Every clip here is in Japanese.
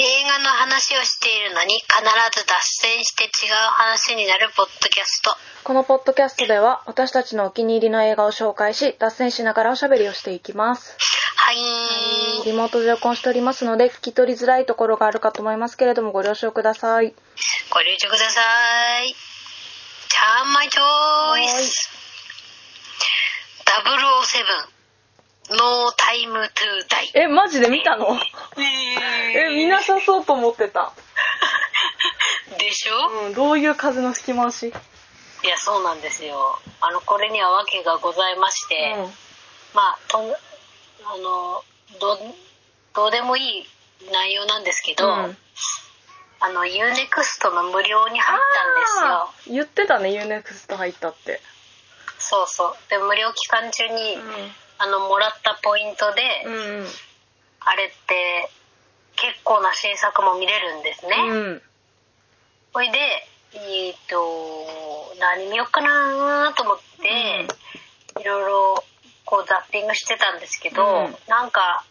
映画の話をしているのに必ず脱線して違う話になるポッドキャスト。このポッドキャストでは私たちのお気に入りの映画を紹介し脱線しながらおしゃべりをしていきます。はい。リモートで録音しておりますので聞き取りづらいところがあるかと思いますけれどもご了承ください。ご了承ください。チャーマイチョイス007ノータイムトゥーダイ。えマジで見たの？え。え見なさそうと思ってた。でしょ、うんどういう風の吹き回し？いやそうなんですよ。あのこれには訳がございまして、うん。まあとんあのどどうでもいい内容なんですけど、うん。あの UNEXT の無料に入ったんですよ。言ってたね UNEXT 入ったって。そうそう。で無料期間中に、うあのもらったポイントで、んうん。あれって結構な新作も見れるんですね、うん。ほいでえっ、と何見よっかなと思って、いろいろこうザッピングしてたんですけど、うん。なんか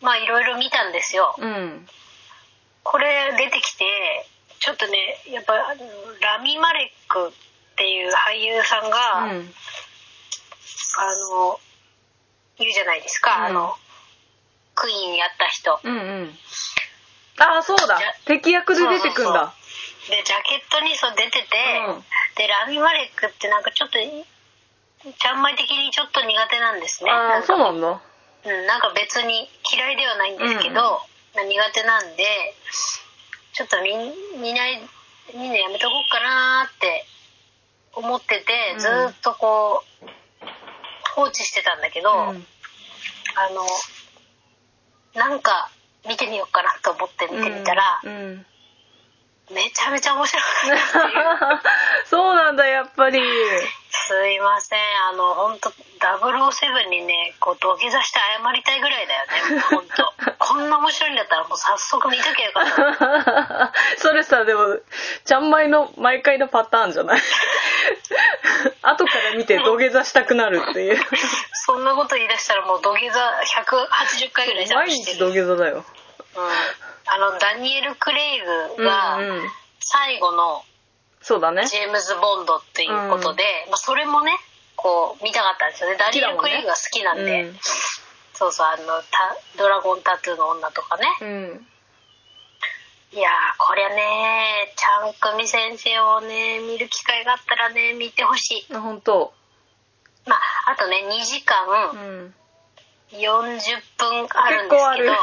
まあいろいろ見たんですよ。うん。これ出てきてちょっとねやっぱラミ・マレックっていう俳優さんが、うん。あの言うじゃないですか、うん。あのクイーンやった人。うんうん。ああそうだ。敵役で出てくんだ。でジャケットにそう出てて、うん。でラミ・マレックってなんかちょっとちゃんまい的にちょっと苦手なんですね。ああそうなんだ。うん、なんか別に嫌いではないんですけど、苦手なんでちょっと見見ない見るのやめとこうかなって思ってて、うん。ずーっとこう放置してたんだけど、うん。あのなんか見てみようかなと思って見てみたら、うん。うん。めちゃめちゃ面白かった そうなんだやっぱり。すいません。あの本当007にねこう土下座して謝りたいぐらいだよね。本当 こんな面白いんだったらもう早速見ときゃよかった。それさでもちゃんまいの毎回のパターンじゃない？後から見て土下座したくなるっていう。そんなこと言い出したらもう土下座180回ぐらい毎日土下座だよ。うん、あのダニエル・クレイグがうんうん最後のそうだね。ジェームズ・ボンドっていうことで、まあ、それもねこう見たかったんですよね。ダニエル・クレイグが好きなんで、うん。そうそうあのタドラゴンタトゥーの女とかね、うんいやーこりゃねちゃんくみ先生をね見る機会があったらね見てほしい。あ本当。まああとね2時間うん。40分あるんですけど。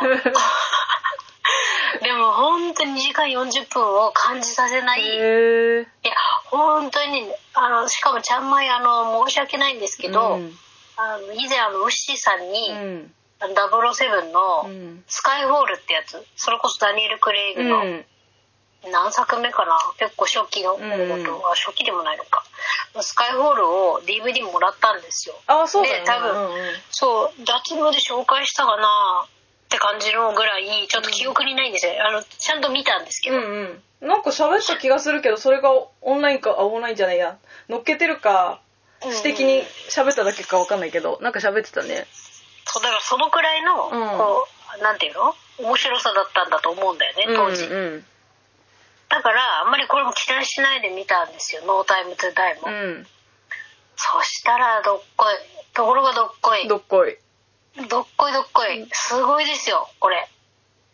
でも本当に2時間40分を感じさせない。いや本当にあのしかもちゃんまいあの申し訳ないんですけど、うん。あの以前あのウッシーさんに、うん007のうん。スカイホールってやつ。それこそダニエル・クレイグの、うん。何作目かな？結構初期の方だと、うんあ初期でもないのか。スカイホールを DVD もらったんですよ。あそうね。で多分うんうん。そう脱毛で紹介したかなって感じのぐらいちょっと記憶にないんですよ、あのちゃんと見たんですけど、うんうん。なんか喋った気がするけどそれがオンラインかあオンラインじゃないや。乗っけてるかうん。私的に喋っただけかわかんないけどなんか喋ってたねそうだからそのくらいの、うん。こうなんていうの？面白さだったんだと思うんだよね当時、うん。だからあんまりこれも期待しないで見たんですよ「ノータイムトゥダイも、うん。そしたらどっこいところがどっこい。どっこい。どっこいどっこい。すごいですよこれ。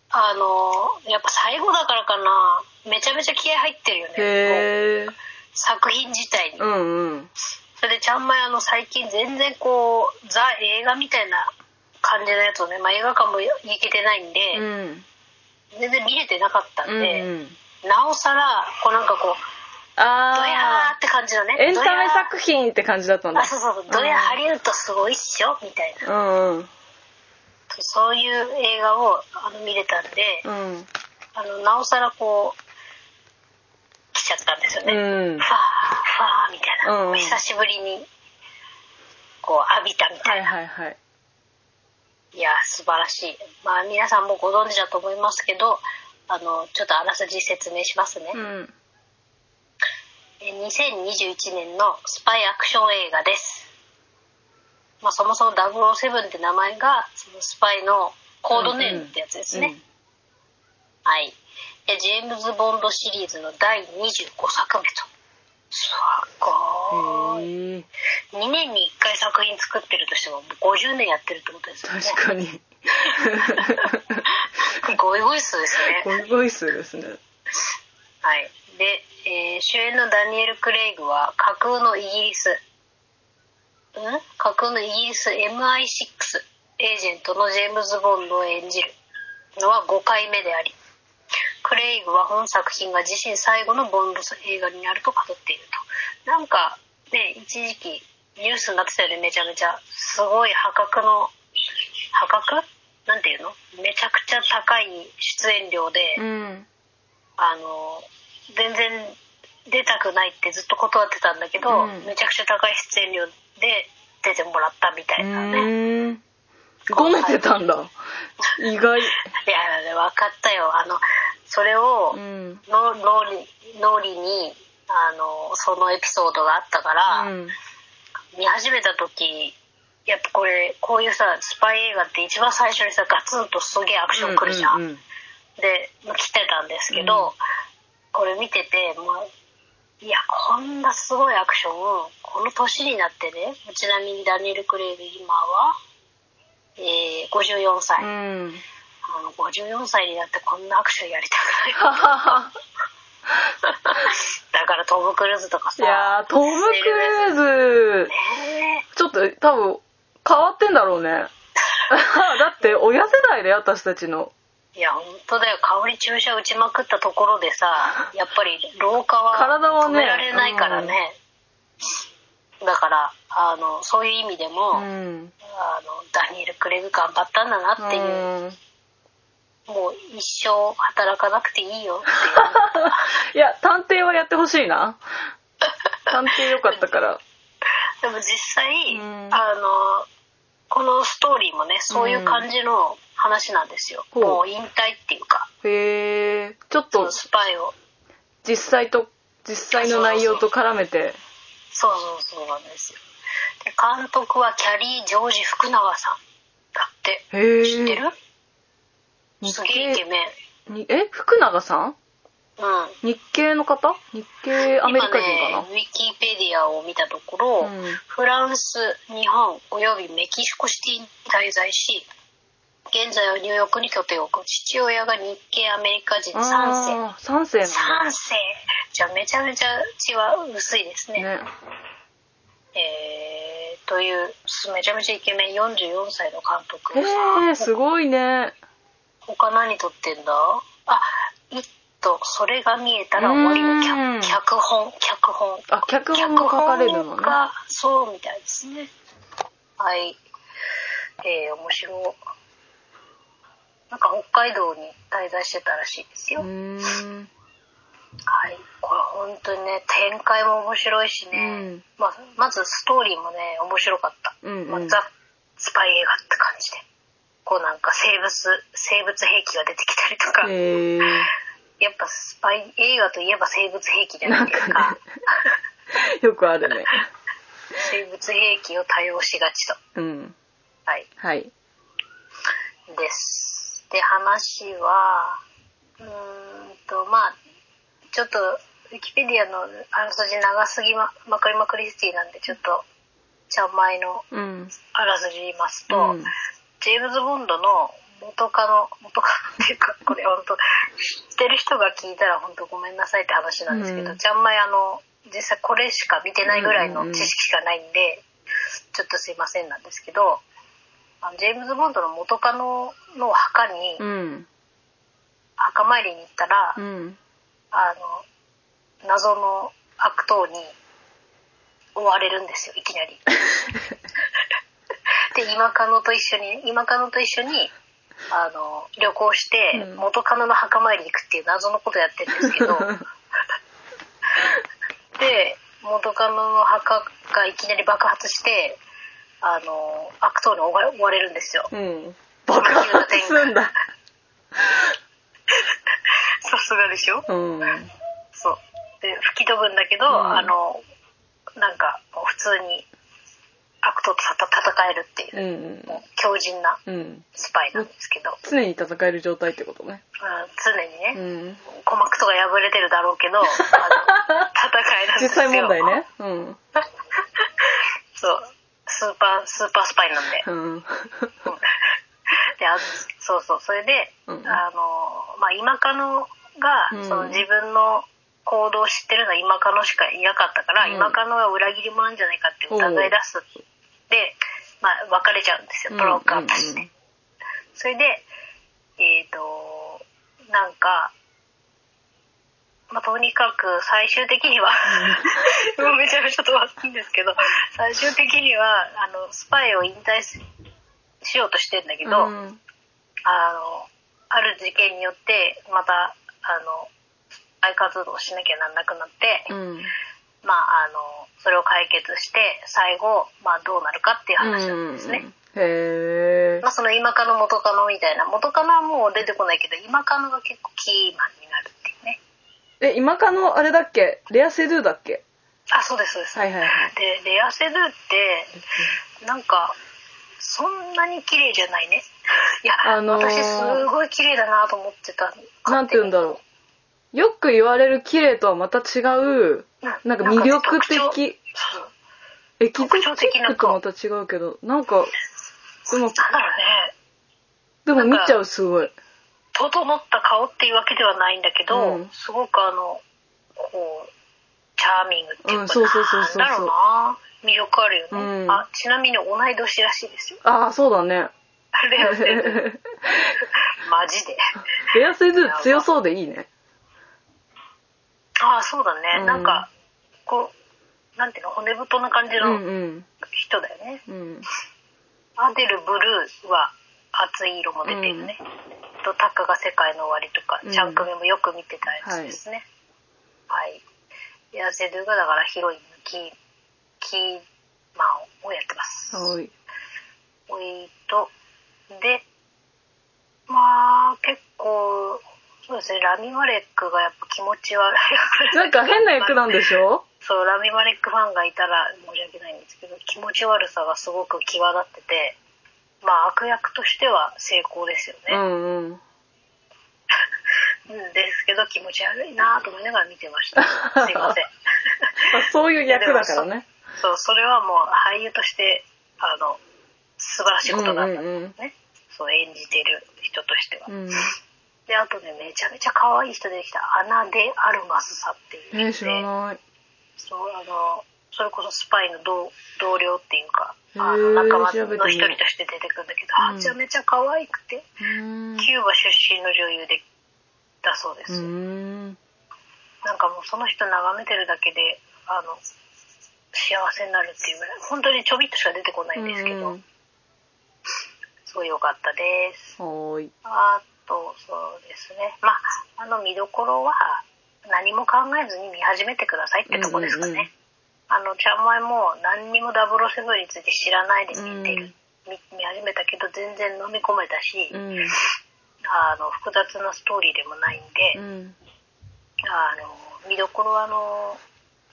あのやっぱ最後だからかな。めちゃめちゃ気合入ってるよね作品自体に、うんうん。それでちゃんまいあの最近全然こうザ映画みたいな感じのやつをね、まあ、映画館も行けてないんで、うん。全然見れてなかったんうんで、うん。なおさらこうなんかこうドヤーあって感じのねあエンタメ作品って感じだったんだ。あそうそうそうドヤハリウッドすごいっしょみたいな。うん。うんそういう映画をあの見れたんで、うん。あのなおさらこう来ちゃったんですよね、うん。ファーファーみたいな、うん久しぶりにこう浴びたみたはいいな、はいはいいや素晴らしい。まあ皆さんもご存知だと思いますけどあのちょっとあらすじ説明しますね、うん。え2021年のスパイアクション映画です、まあ、そもそも007って名前がそのスパイのコードネームってやつですね、ははい。でジェームズ・ボンドシリーズの第25作目と。すごい2年に1回作品作ってるとしてももう50年やってるってことですよね。確かに。ゴイゴイ数ですね。ゴイゴイ数ですね。はい。で、えー主演のダニエル・クレイグは架空のイギリス。ん？架空のイギリス MI6 エージェントのジェームズ・ボンドを演じるのは5回目でありクレイグは本作品が自身最後のボンド映画になると語っていると。なんかね一時期ニュースになってたよねめちゃめちゃ。すごい破格の破格？なんていうの？めちゃくちゃ高い出演料で、うん。あの全然出たくないってずっと断ってたんだけど、うん。めちゃくちゃ高い出演料で出てもらったみたういなね、ごめてたんだ。意外。や分かったよ。あのそれを脳裏脳裏にあのそのエピソードがあったから、うん見始めた時やっぱこれこういうさスパイ映画って一番最初にさガツンとすげえアクション来るじゃん、うんうんうん。で来てたんですけど、うん。これ見ててもういやこんなすごいアクションこの年になってねちなみにダニエル・クレイグ今は、えー、54歳、うん。あの54歳になってこんなアクションやりたくない だからトム・クルーズとかいさやートム・クルーズ。ね。ちょっと多分変わってんだろうね。だって親世代で私たちの。いや本当だよ。香り注射打ちまくったところでさやっぱり老化は止められないからね。だからあのそういう意味でも、うん。あのダニエル・クレイグ頑張ったんだなっていう、うんもう一生働かなくていいよってい や探偵はやってほしいな。探偵よかったから。でも実際、うん。あのこのストーリーもねそういう感じの話なんですよ、ほうもう引退っていうか。へえちょっとスパイを。実際と実際の内容と絡めて。そうそうそうなんですよ。で監督はキャリー・ジョージ・福永さんだって。知ってる？日すげえイケメン。にえ福永さん？うん。日系の方？日系アメリカ人かな？今ねウィキペディアを見たところ、うん。フランス日本およびメキシコシティに滞在し現在はニューヨークに拠点を置く父親が日系アメリカ人。3世。あー三世なん3世。じゃあめちゃめちゃ血は薄いですね。だね。えー、というめちゃめちゃイケメン44歳の監督へえすごいね他何撮ってんだ？あ「イットそれが見えたら終わりのうん。脚脚本脚本。あ脚本も書かれるのね。がそうみたいですね。はい。えー、面白い。なんか北海道に滞在してたらしいですよ、はい。これ本当にね展開も面白いしね、うん。まあ、まずストーリーもね面白かった、うんうん。まあ、ザ・スパイ映画って感じでこうなんか生物生物兵器が出てきたりとか、へえやっぱスパイ映画といえば生物兵器じゃなないんですかか。ねよくあるね。生物兵器を多用しがちと。うん。はい。はい。です。で話はうーんとまあちょっとウィキペディアのあらすじ長すぎままくりまくりスティなんでちょっとちゃんまいのうん。あらすじ言いますと、うんジェームズ・ボンドの元カノ元カノっていうかこれ本当知ってる人が聞いたら本当ごめんなさいって話なんですけど、うん。ちゃんまいあの実際これしか見てないぐらいの知識しかないんで、ちょっとすいませんなんですけどあのジェームズ・ボンドの元カノの墓に、うん。墓参りに行ったら、うん。あの謎の悪党に追われるんですよいきなり。で今カノと一緒に今カノと一緒にあの旅行してうん。元カノの墓参りに行くっていう謎のことやってるんですけど。で元カノの墓がいきなり爆発してあの悪党に追われるんですよ。うん。爆発すんだ。さすがでしょ？うん。そう。で吹き飛ぶんだけど、ん。あのなんか普通に悪党と戦えるっていうう、んもう強靭なうん。うんスパイなんですけど、うん、常に戦える状態ってことね。常にね、うん。鼓膜とか破れてるだろうけど あの戦いなんですよ。実際問題ね。うん。そう。スーパースーパースパイなんで。うん。であそうそう。それで、うん。あのまあ今カノが、うん。その自分の行動を知ってるのは今カノしかいなかったから、うん。今カノが裏切り者なんじゃないかって疑い出すで、まあ、別れちゃうんですよブロックアップして、それでえっ、となんかまあ、とにかく最終的にはもう めちゃめちゃ飛ばすんですけど最終的にはあのスパイを引退ししようとしてんだけど、うん。あのある事件によってまたあのスパイ活動をしなきゃなんなくなって、うんまああのそれを解決して最後、まあ、どうなるかっていう話なんですね。へえまあ、その今カノ元カノみたいな元カノはもう出てこないけど今カノが結構キーマンになるっていうね。え今かのあれだっけ？レアセドゥだっけ？あそうですそうです、はいはいはい。でレアセドゥってなんかそんなに綺麗じゃないね。いや、あのー私すごい綺麗だなと思ってたなんて言うんだろうよく言われる綺麗とはまた違うなんか魅力的。エキゾチックとまた違うけどなんかでもなんだろうね。でも見ちゃうすごい。整った顔っていうわけではないんだけど、うん。すごくあのこうチャーミングっていうか、うんそうそうそうそうなんだろうな。魅力あるよね、うん。あちなみに同い年らしいですよ。ああそうだね。レアセドゥマジで。レアセドゥ強そうでいいねああそうだね、うん。なんかこうなんていうの骨太な感じうんのうん。人だよね、うん。アデルブルーは熱い色も出てるね、とタカが世界の終わりとか、うん。ちゃんくみもよく見てたやつですね。はい、い、やセドゥがだからヒロインのキーキーマンをやってます。はい。おいとでまあ結構そうですね。ラミ・マレックがやっぱ気持ち悪い。なんか変な役なんでしょ？そうラミ・マレックファンがいたら申し訳ないんですけど気持ち悪さがすごく際立っててまあ悪役としては成功ですようね、んうん。うん、ですけど気持ち悪いなと思いながら見てました。すいません。あ そういう役だからね。そうそれはもう俳優としてあの素晴らしいことなんだうんうんうん。ね、そう演じてる人としては、うんであとねめちゃめちゃ可愛い人できたアナ・デ・アルマスさっていうえー、知らない。そうあのそれこそスパイの同同僚っていうかあの仲間の一人として出てくるんだけど、うん。めちゃめちゃ可愛くてうん。キューバ出身の女優でだそうです、うん。なんかもうその人眺めてるだけであの幸せになるっていうぐらい本当にちょびっとしか出てこないんですけど、うん。すごい良かったです。はーい。あとそうですね。まああの見どころは何も考えずに見始めてくださいってとこですかね、うんうんうん。あのちゃんまいも何にも007について知らないで見てる、見見始めたけど全然飲み込めたし、うん。あの複雑なストーリーでもないんで、うん。あの見どころはあの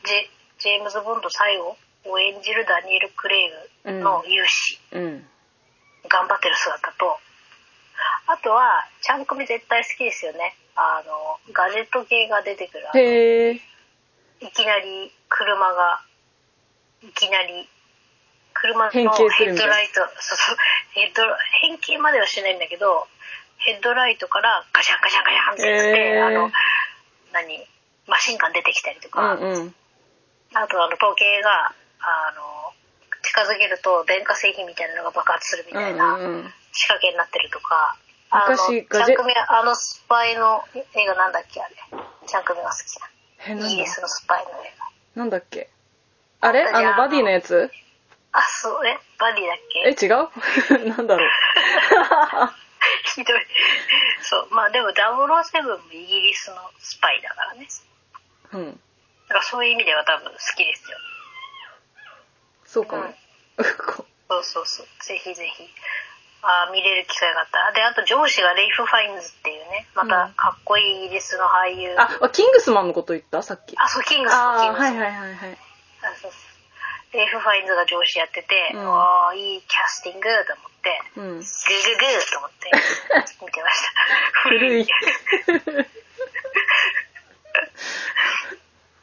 ジェームズ・ボンド最後を演じるダニエル・クレイグの勇姿、うん。頑張ってる姿とあとはちゃんこみ絶対好きですよね。あのガジェット系が出てくる。へえ。いきなり車がいきなり車のヘッドライト。そうそう。ヘッド変形まではしないんだけどヘッドライトからガシャンガシャンガシャンってやって、あの何マシンガン出てきたりとうか、んうん。あとあの時計があの近づけると電化製品みたいなのが爆発するみうんたいなうん。仕掛けになってるとか、昔あのスパイの映画なんだっけあれ。チャンクミが好きえなイギリスのスパイの映画。なんだっけ？あれ？あのバディのやつ？あそうえバディだっえけ違う？なんだろう。ひどい。そうまあでも007もイギリスのスパイだからね。うん。だからそういう意味では多分好きですよ。そうかも。こそうそうそう。ぜひぜひあー見れる機会があった。らであと上司がレイフ・ファインズっていうねまたかっこいいイギリスの俳優、ああキングスマンのこと言った？さっき。あそうキングスああキングスはいはいはいはい。あそうそう。レイフ・ファインズが上司やってて、うん。ああいいキャスティングと思ってうん。グーグーグーと思って 見てました。古い。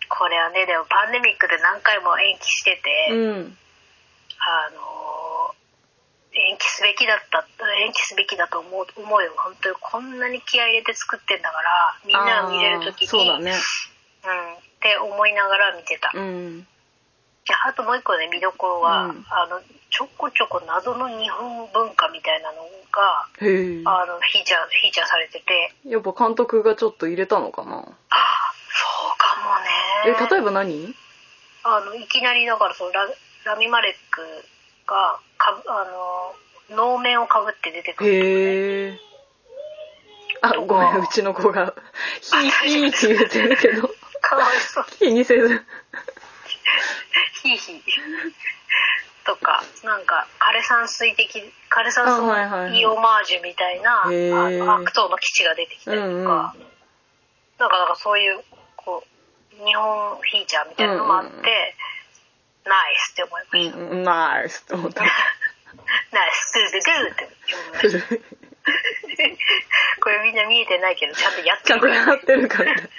これはねでもパンデミックで何回も延期してて、うん。あの延期すべきだった延期すべきだと思う思うよ。本当にこんなに気合い入れて作ってんだからみんなが見れる時にそうだね。うん、って思いながら見てた、うん。であともう一個ね見どころは、うん。あのちょこちょこ謎の日本文化みたいなのがあのフィー。チャーフィーチャーされてて。やっぱ監督がちょっと入れたのかな？あそうかもえね例えば何？あのいきなりだからそのララミマレックがかぶあの能面をかぶって出てくる。へえあごめんうちの子がヒーヒーって言ってるけど。かわいそう。気にせず。ヒーヒー。とかなんか枯山水的枯山あはいはいはい。水オマージュみたいなあへー。の悪党の基地が出てきたりとか、うんうん。なんかなんかそういうこう日本フィーチャーみたいなのもあって、うんうんナイスって思いました、うんうんナイスと思った。ナイスグーグーグーって思いました。これみんな見えてないけどちゃんとやってちゃんとるやってるから。ね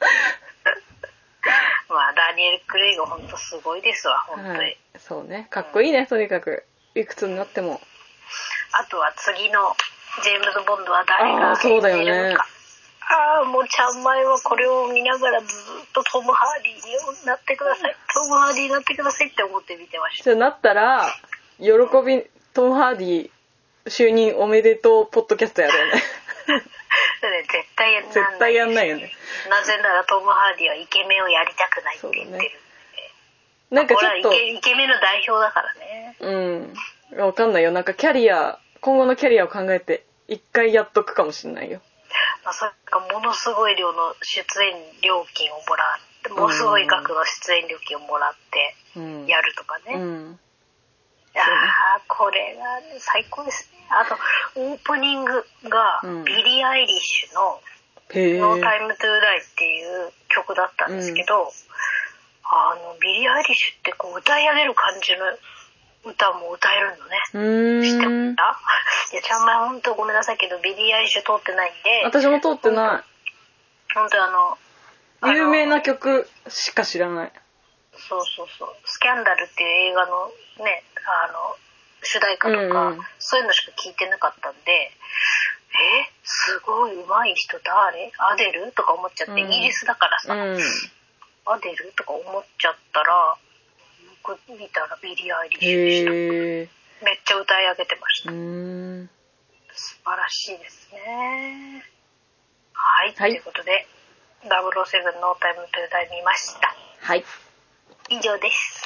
まあダニエル・クレイグ本当すごいですわ本当に、はい。そうね。かっこいいねとにかく。いくつになっても。あとは次のジェームズ・ボンドは誰あが演じるのか。ああもうちゃんまいはこれを見ながらずトム・ハーディになってください。トム・ハーディになってくださいって思って見てました。じゃあなったら喜びトム・ハーディ就任おめでとうポッドキャストやろうね。だって絶対やんない絶対やんないよね。なぜならトム・ハーディはイケメンをやりたくないって言ってる。んで、なんかちょっとこれはイケイケメンの代表だからね。うん。わかんないよ。なんかキャリア今後のキャリアを考えて一回やっとくかもしんないよまあ、それかものすごい量の出演料金をもらってものすごい額の出演料金をもらってうん。やるとかね、うん。いやーこれがね最高です。ねあとオープニングがうん。ビリー・アイリッシュのへ「え No Time to Die」っていう曲だったんですけど、あのビリー・アイリッシュってこう歌い上げる感じの歌も歌えるのね。知ってんました？いやちゃんまい本当ごめんなさいけどビリー・アイリッシュ通ってないんで。私も通ってな本当あのあのい有名な曲しか知らない。そうそうそう「スキャンダル」っていう映画のねあの主題歌とか、うんうん。そういうのしか聞いてなかったんでえ？すごい上手い人誰？アデル？とか思っちゃって、うん。イギリスだからさ、うん。アデル？とか思っちゃったらよく見たらビリー・アイリッシュでした。めっちゃ歌い上げてました、うーん。素晴らしいですね。はい、はい。ということで「007 No Time to Die 見ました。はい。以上です